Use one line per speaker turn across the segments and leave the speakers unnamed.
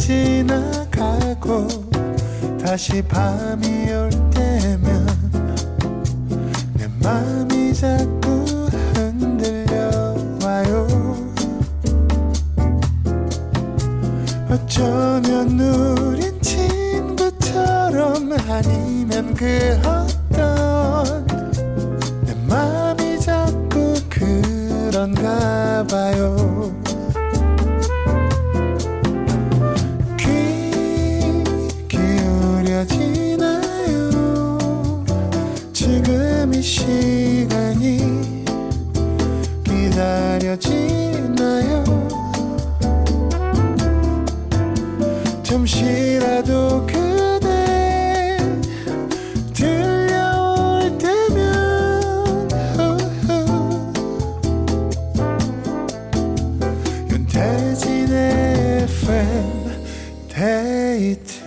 지나가고 다시 밤이 올 때면 내 맘이 자꾸 흔들려와요. 어쩌면 우린 친구처럼 아니면 그 어떤 내 맘이 자꾸 그런가 봐요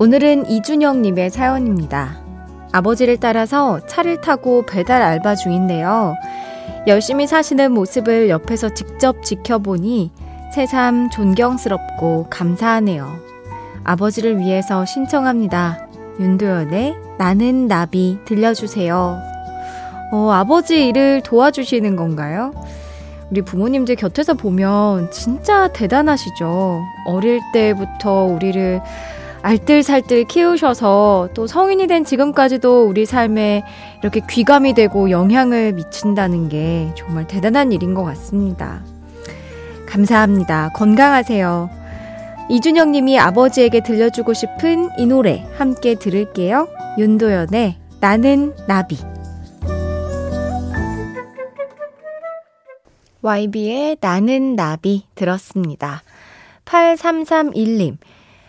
오늘은 이준영님의 사연입니다. 아버지를 따라서 차를 타고 배달 알바 중인데요. 열심히 사시는 모습을 옆에서 직접 지켜보니 새삼 존경스럽고 감사하네요. 아버지를 위해서 신청합니다. 윤도현의 나는 나비 들려주세요. 어, 아버지 일을 도와주시는 건가요? 우리 부모님들 곁에서 보면 진짜 대단하시죠. 어릴 때부터 우리를 알뜰살뜰 키우셔서 또 성인이 된 지금까지도 우리 삶에 이렇게 귀감이 되고 영향을 미친다는 게 정말 대단한 일인 것 같습니다. 감사합니다. 건강하세요. 이준영 님이 아버지에게 들려주고 싶은 이 노래 함께 들을게요. 윤도현의 나는 나비. YB의 나는 나비 들었습니다. 8331님.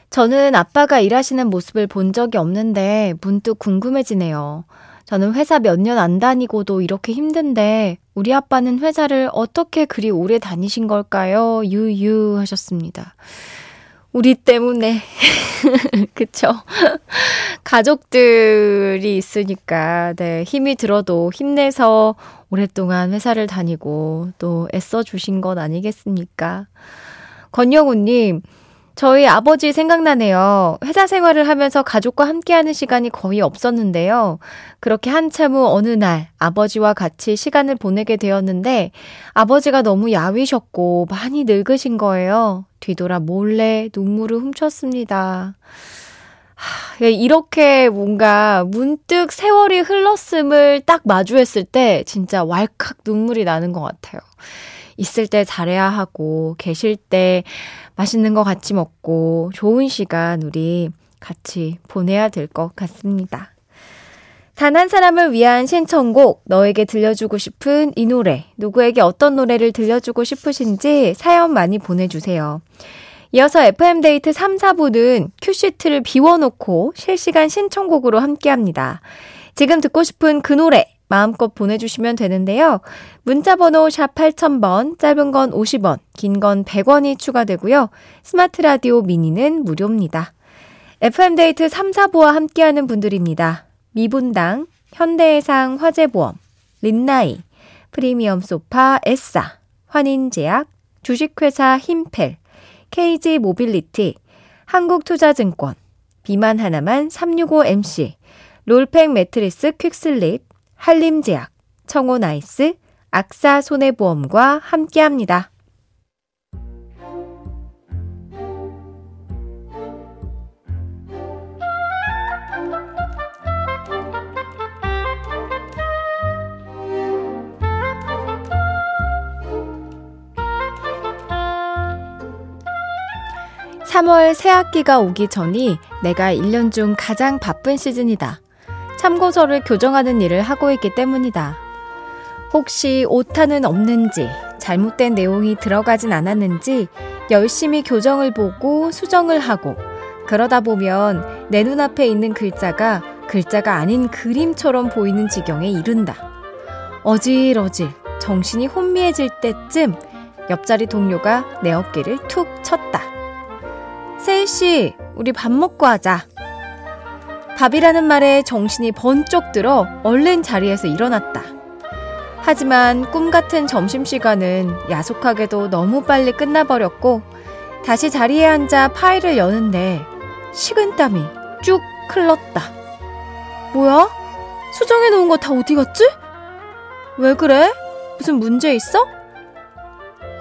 저는 아빠가 일하시는 모습을 본 적이 없는데 문득 궁금해지네요. 저는 회사 몇 년 안 다니고도 이렇게 힘든데 우리 아빠는 회사를 어떻게 그리 오래 다니신 걸까요? 유유 하셨습니다. 우리 때문에. 그쵸? 가족들이 있으니까, 네, 힘이 들어도 힘내서 오랫동안 회사를 다니고 또 애써 주신 것 아니겠습니까? 권영우님, 저희 아버지 생각나네요. 회사 생활을 하면서 가족과 함께하는 시간이 거의 없었는데요. 그렇게 한참 후 어느 날 아버지와 같이 시간을 보내게 되었는데 아버지가 너무 야위셨고 많이 늙으신 거예요. 뒤돌아 몰래 눈물을 훔쳤습니다. 하, 이렇게 뭔가 문득 세월이 흘렀음을 딱 마주했을 때 진짜 왈칵 눈물이 나는 것 같아요. 있을 때 잘해야 하고, 계실 때 맛있는 거 같이 먹고, 좋은 시간 우리 같이 보내야 될 것 같습니다. 단 한 사람을 위한 신청곡, 너에게 들려주고 싶은 이 노래, 누구에게 어떤 노래를 들려주고 싶으신지 사연 많이 보내주세요. 이어서 FM데이트 3, 4부는 큐시트를 비워놓고 실시간 신청곡으로 함께 합니다. 지금 듣고 싶은 그 노래, 마음껏 보내주시면 되는데요. 문자번호 샵 8000번, 짧은 건 50원, 긴 건 100원이 추가되고요. 스마트 라디오 미니는 무료입니다. FM데이트 3, 4부와 함께하는 분들입니다. 미분당, 현대해상 화재보험, 린나이, 프리미엄 소파 에싸, 환인제약, 주식회사 힘펠, KG 모빌리티, 한국투자증권, 비만 하나만 365MC, 롤팩 매트리스 퀵슬립, 한림제약, 청호나이스, 악사 손해보험과 함께합니다. (3월) 새학기가 오기 전이 내가 1년 중 가장 바쁜 시즌이다. 참고서를 교정하는 일을 하고 있기 때문이다. 혹시 오타는 없는지, 잘못된 내용이 들어가진 않았는지 열심히 교정을 보고 수정을 하고 그러다 보면 내 눈앞에 있는 글자가 글자가 아닌 그림처럼 보이는 지경에 이른다. 어질어질 정신이 혼미해질 때쯤 옆자리 동료가 내 어깨를 툭 쳤다. 세희씨, 우리 밥 먹고 하자. 밥이라는 말에 정신이 번쩍 들어 얼른 자리에서 일어났다. 하지만 꿈 같은 점심시간은 야속하게도 너무 빨리 끝나버렸고, 다시 자리에 앉아 파일을 여는데, 식은땀이 쭉 흘렀다. 뭐야? 수정해 놓은 거 다 어디 갔지? 왜 그래? 무슨 문제 있어?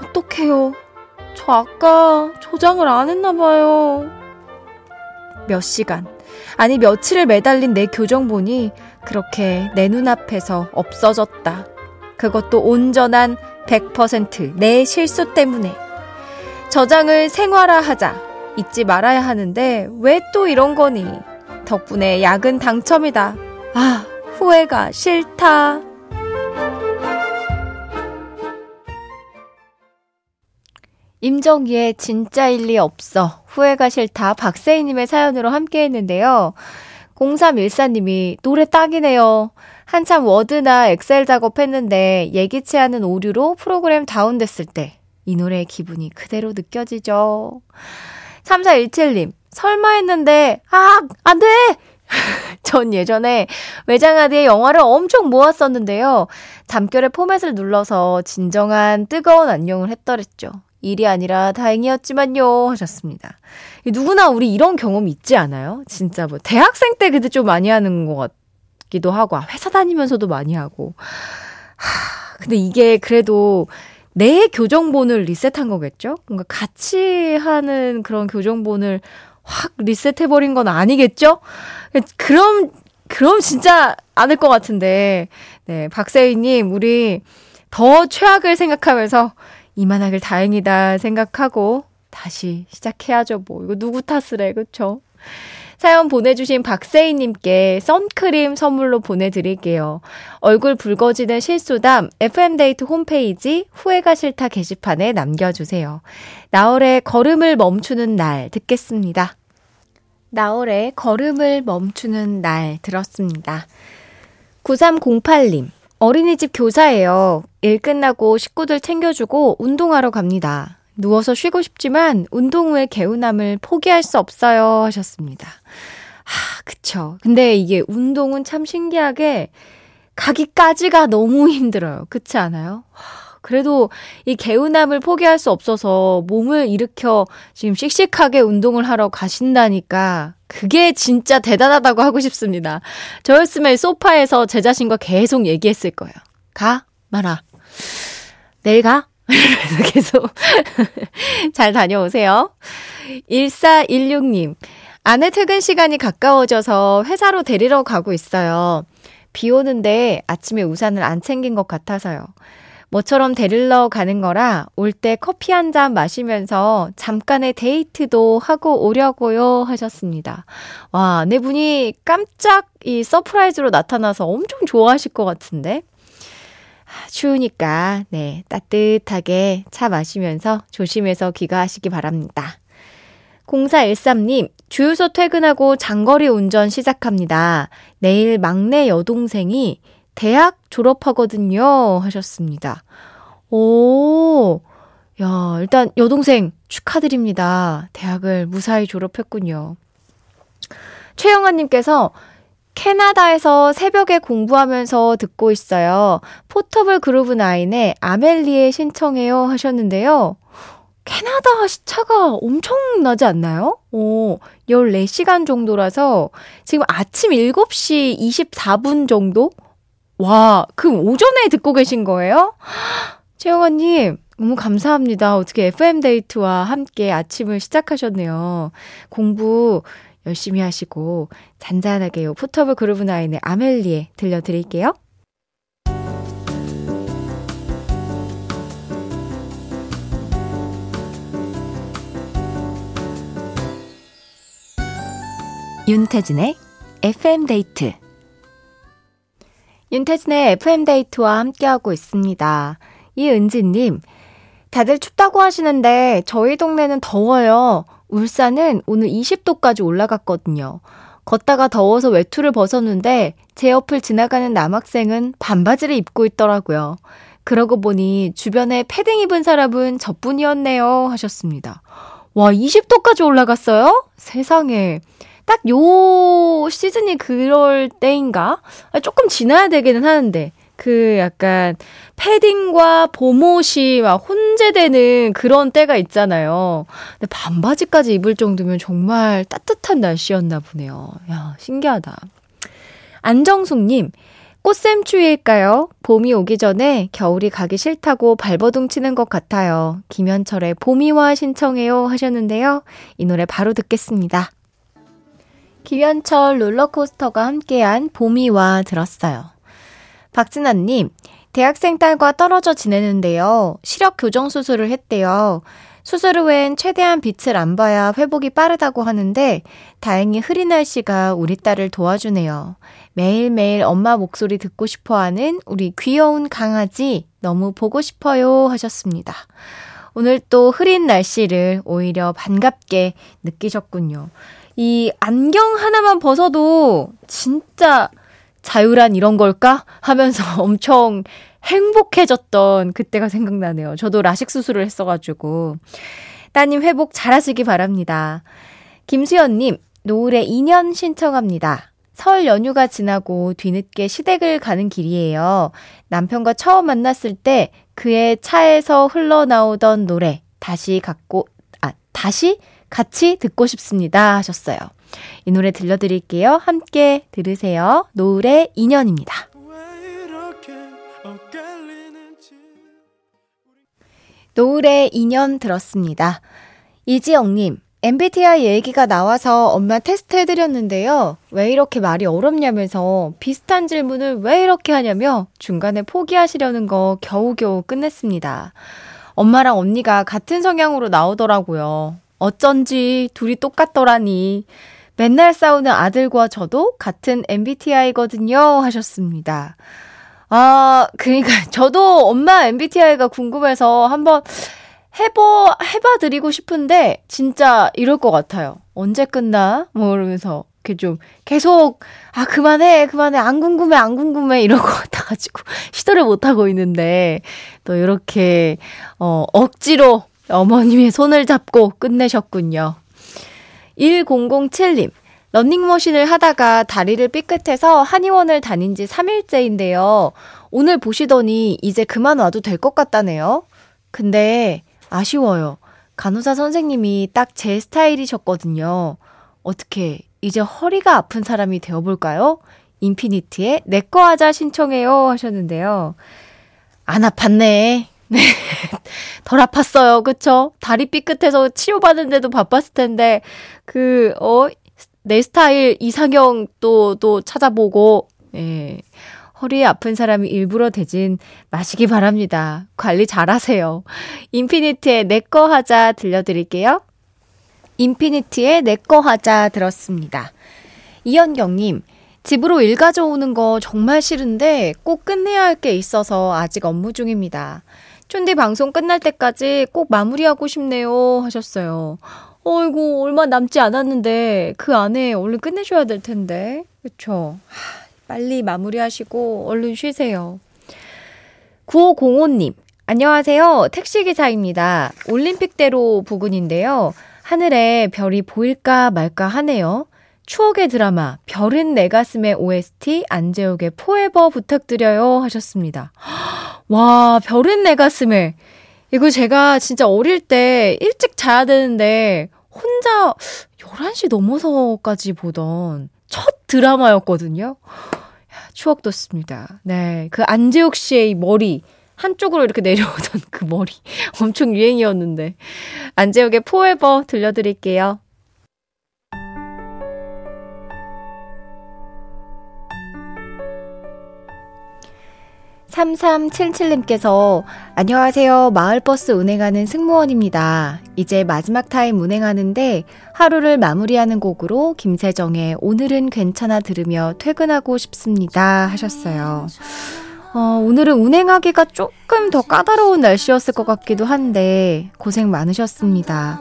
어떡해요. 저 아까 조장을 안 했나 봐요. 몇 시간, 아니 며칠을 매달린 내 교정본이 그렇게 내 눈앞에서 없어졌다. 그것도 온전한 100%내 실수 때문에. 저장을 생활화하자. 잊지 말아야 하는데 왜 또 이런 거니? 덕분에 야근 당첨이다. 아, 후회가 싫다. 임정희의 진짜 일리 없어. 후회가 싫다. 박세희님의 사연으로 함께 했는데요. 0314님이 노래 딱이네요. 한참 워드나 엑셀 작업했는데 예기치 않은 오류로 프로그램 다운됐을 때 이 노래의 기분이 그대로 느껴지죠. 3417님, 설마 했는데, 아, 안 돼! 전 예전에 외장하드에 영화를 엄청 모았었는데요. 잠결에 포맷을 눌러서 진정한 뜨거운 안녕을 했더랬죠. 일이 아니라 다행이었지만요. 하셨습니다. 누구나 우리 이런 경험 있지 않아요? 진짜 뭐, 대학생 때 그때 좀 많이 하는 것 같기도 하고, 아, 회사 다니면서도 많이 하고. 하, 근데 이게 그래도 내 교정본을 리셋한 거겠죠? 뭔가 같이 하는 그런 교정본을 확 리셋해버린 건 아니겠죠? 그럼, 그럼 진짜 않을 것 같은데. 네, 박세희님, 우리 더 최악을 생각하면서 이만하길 다행이다 생각하고 다시 시작해야죠, 뭐. 이거 누구 탓을 해, 그쵸? 사연 보내주신 박세희님께 선크림 선물로 보내드릴게요. 얼굴 붉어지는 실수담 FM데이트 홈페이지 후회가 싫다 게시판에 남겨주세요. 나월의 걸음을 멈추는 날 듣겠습니다. 나월의 걸음을 멈추는 날 들었습니다. 9308님, 어린이집 교사예요. 일 끝나고 식구들 챙겨주고 운동하러 갑니다. 누워서 쉬고 싶지만 운동 후의 개운함을 포기할 수 없어요 하셨습니다. 아, 그쵸. 근데 이게 운동은 참 신기하게 가기까지가 너무 힘들어요. 그렇지 않아요? 그래도 이 개운함을 포기할 수 없어서 몸을 일으켜 지금 씩씩하게 운동을 하러 가신다니까 그게 진짜 대단하다고 하고 싶습니다. 저였으면 소파에서 제 자신과 계속 얘기했을 거예요. 가? 말아. 내일 가? 그래서 계속 잘 다녀오세요. 1416님. 아내 퇴근 시간이 가까워져서 회사로 데리러 가고 있어요. 비 오는데 아침에 우산을 안 챙긴 것 같아서요. 모처럼 데리러 가는 거라 올 때 커피 한 잔 마시면서 잠깐의 데이트도 하고 오려고요 하셨습니다. 와, 네 분이 깜짝 이 surprise로 나타나서 엄청 좋아하실 것 같은데. 추우니까, 네, 따뜻하게 차 마시면서 조심해서 귀가하시기 바랍니다. 0413님, 주유소 퇴근하고 장거리 운전 시작합니다. 내일 막내 여동생이 대학 졸업하거든요. 하셨습니다. 오, 야, 일단 여동생 축하드립니다. 대학을 무사히 졸업했군요. 최영아님께서 캐나다에서 새벽에 공부하면서 듣고 있어요. 포터블 그루브 나인의 아멜리에 신청해요 하셨는데요. 캐나다 시차가 엄청나지 않나요? 오, 14시간 정도라서 지금 아침 7시 24분 정도? 와, 그 오전에 듣고 계신 거예요? 최영아님, 너무 감사합니다. 어떻게 FM데이트와 함께 아침을 시작하셨네요. 공부 열심히 하시고 잔잔하게 요 포터블 그루브 나인의 아멜리에 들려드릴게요. 윤태진의 FM 데이트 윤태진의 FM데이트와 함께하고 있습니다. 이은지님, 다들 춥다고 하시는데 저희 동네는 더워요. 울산은 오늘 20도까지 올라갔거든요. 걷다가 더워서 외투를 벗었는데 제 옆을 지나가는 남학생은 반바지를 입고 있더라고요. 그러고 보니 주변에 패딩 입은 사람은 저뿐이었네요 하셨습니다. 와, 20도까지 올라갔어요? 세상에. 딱 요 시즌이 그럴 때인가? 조금 지나야 되기는 하는데. 그 약간 패딩과 봄옷이 막 혼재되는 그런 때가 있잖아요. 근데 반바지까지 입을 정도면 정말 따뜻한 날씨였나 보네요. 야, 신기하다. 안정숙님, 꽃샘추위일까요? 봄이 오기 전에 겨울이 가기 싫다고 발버둥 치는 것 같아요. 김현철의 봄이와 신청해요 하셨는데요. 이 노래 바로 듣겠습니다. 김현철 롤러코스터가 함께한 봄이와 들었어요. 박진아님, 대학생 딸과 떨어져 지내는데요. 시력 교정 수술을 했대요. 수술 후엔 최대한 빛을 안 봐야 회복이 빠르다고 하는데 다행히 흐린 날씨가 우리 딸을 도와주네요. 매일매일 엄마 목소리 듣고 싶어 하는 우리 귀여운 강아지 너무 보고 싶어요 하셨습니다. 오늘 또 흐린 날씨를 오히려 반갑게 느끼셨군요. 이 안경 하나만 벗어도 진짜 자유란 이런 걸까? 하면서 엄청 행복해졌던 그때가 생각나네요. 저도 라식 수술을 했어가지고. 따님 회복 잘하시기 바랍니다. 김수연님, 노을의 2년 신청합니다. 설 연휴가 지나고 뒤늦게 시댁을 가는 길이에요. 남편과 처음 만났을 때 그의 차에서 흘러나오던 노래 다시 갖고 아 다시 같이 듣고 싶습니다 하셨어요. 이 노래 들려드릴게요. 함께 들으세요. 노을의 인연입니다. 노을의 인연 들었습니다. 이지영님, MBTI 얘기가 나와서 엄마 테스트 해드렸는데요. 왜 이렇게 말이 어렵냐면서 비슷한 질문을 왜 이렇게 하냐며 중간에 포기하시려는 거 겨우겨우 끝냈습니다. 엄마랑 언니가 같은 성향으로 나오더라고요. 어쩐지 둘이 똑같더라니. 맨날 싸우는 아들과 저도 같은 MBTI거든요. 하셨습니다. 아, 그러니까 저도 엄마 MBTI가 궁금해서 한번 해보, 해봐드리고 싶은데, 진짜 이럴 것 같아요. 언제 끝나? 뭐 이러면서, 이렇게 좀 계속, 아, 그만해, 그만해, 안 궁금해, 안 궁금해, 것 같아가지고, 시도를 못하고 있는데, 또 이렇게, 어, 억지로 어머님의 손을 잡고 끝내셨군요. 1007님, 런닝머신을 하다가 다리를 삐끗해서 한의원을 다닌 지 3일째인데요. 오늘 보시더니 이제 그만 와도 될 것 같다네요. 근데 아쉬워요. 간호사 선생님이 딱 제 스타일이셨거든요. 어떻게, 이제 허리가 아픈 사람이 되어볼까요? 인피니트의 내꺼 하자 신청해요 하셨는데요. 안 아팠네. 네. 덜 아팠어요. 그쵸? 다리 삐끗해서 치료받는데도 바빴을 텐데, 그, 어, 내 스타일 이상형 또, 또 찾아보고, 예. 허리 아픈 사람이 일부러 대진 마시기 바랍니다. 관리 잘 하세요. 인피니트의 내꺼 하자 들려드릴게요. 인피니트의 내꺼 하자 들었습니다. 이현경님, 집으로 일 가져오는 거 정말 싫은데 꼭 끝내야 할 게 있어서 아직 업무 중입니다. 촌디 방송 끝날 때까지 꼭 마무리하고 싶네요 하셨어요. 어이구 얼마 남지 않았는데 그 안에 얼른 끝내셔야 될 텐데 그쵸? 빨리 마무리하시고 얼른 쉬세요. 9505님 안녕하세요 택시기사입니다. 올림픽대로 부근인데요. 하늘에 별이 보일까 말까 하네요. 추억의 드라마 별은 내 가슴의 OST 안재욱의 포에버 부탁드려요 하셨습니다. 와, 별은 내 가슴에. 이거 제가 진짜 어릴 때 일찍 자야 되는데 혼자 11시 넘어서까지 보던 첫 드라마였거든요. 추억 돋습니다. 네. 그 안재욱 씨의 머리, 한쪽으로 이렇게 내려오던 그 머리. 엄청 유행이었는데. 안재욱의 포에버 들려드릴게요. 3377님께서 안녕하세요. 마을버스 운행하는 승무원입니다. 이제 마지막 타임 운행하는데 하루를 마무리하는 곡으로 김세정의 오늘은 괜찮아 들으며 퇴근하고 싶습니다 하셨어요. 어, 오늘은 운행하기가 조금 더 까다로운 날씨였을 것 같기도 한데 고생 많으셨습니다.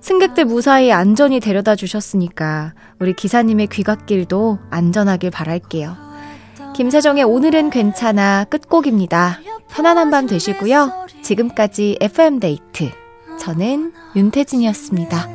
승객들 무사히 안전히 데려다 주셨으니까 우리 기사님의 귀갓길도 안전하길 바랄게요. 김세정의 오늘은 괜찮아 끝곡입니다. 편안한 밤 되시고요. 지금까지 FM데이트. 저는 윤태진이었습니다.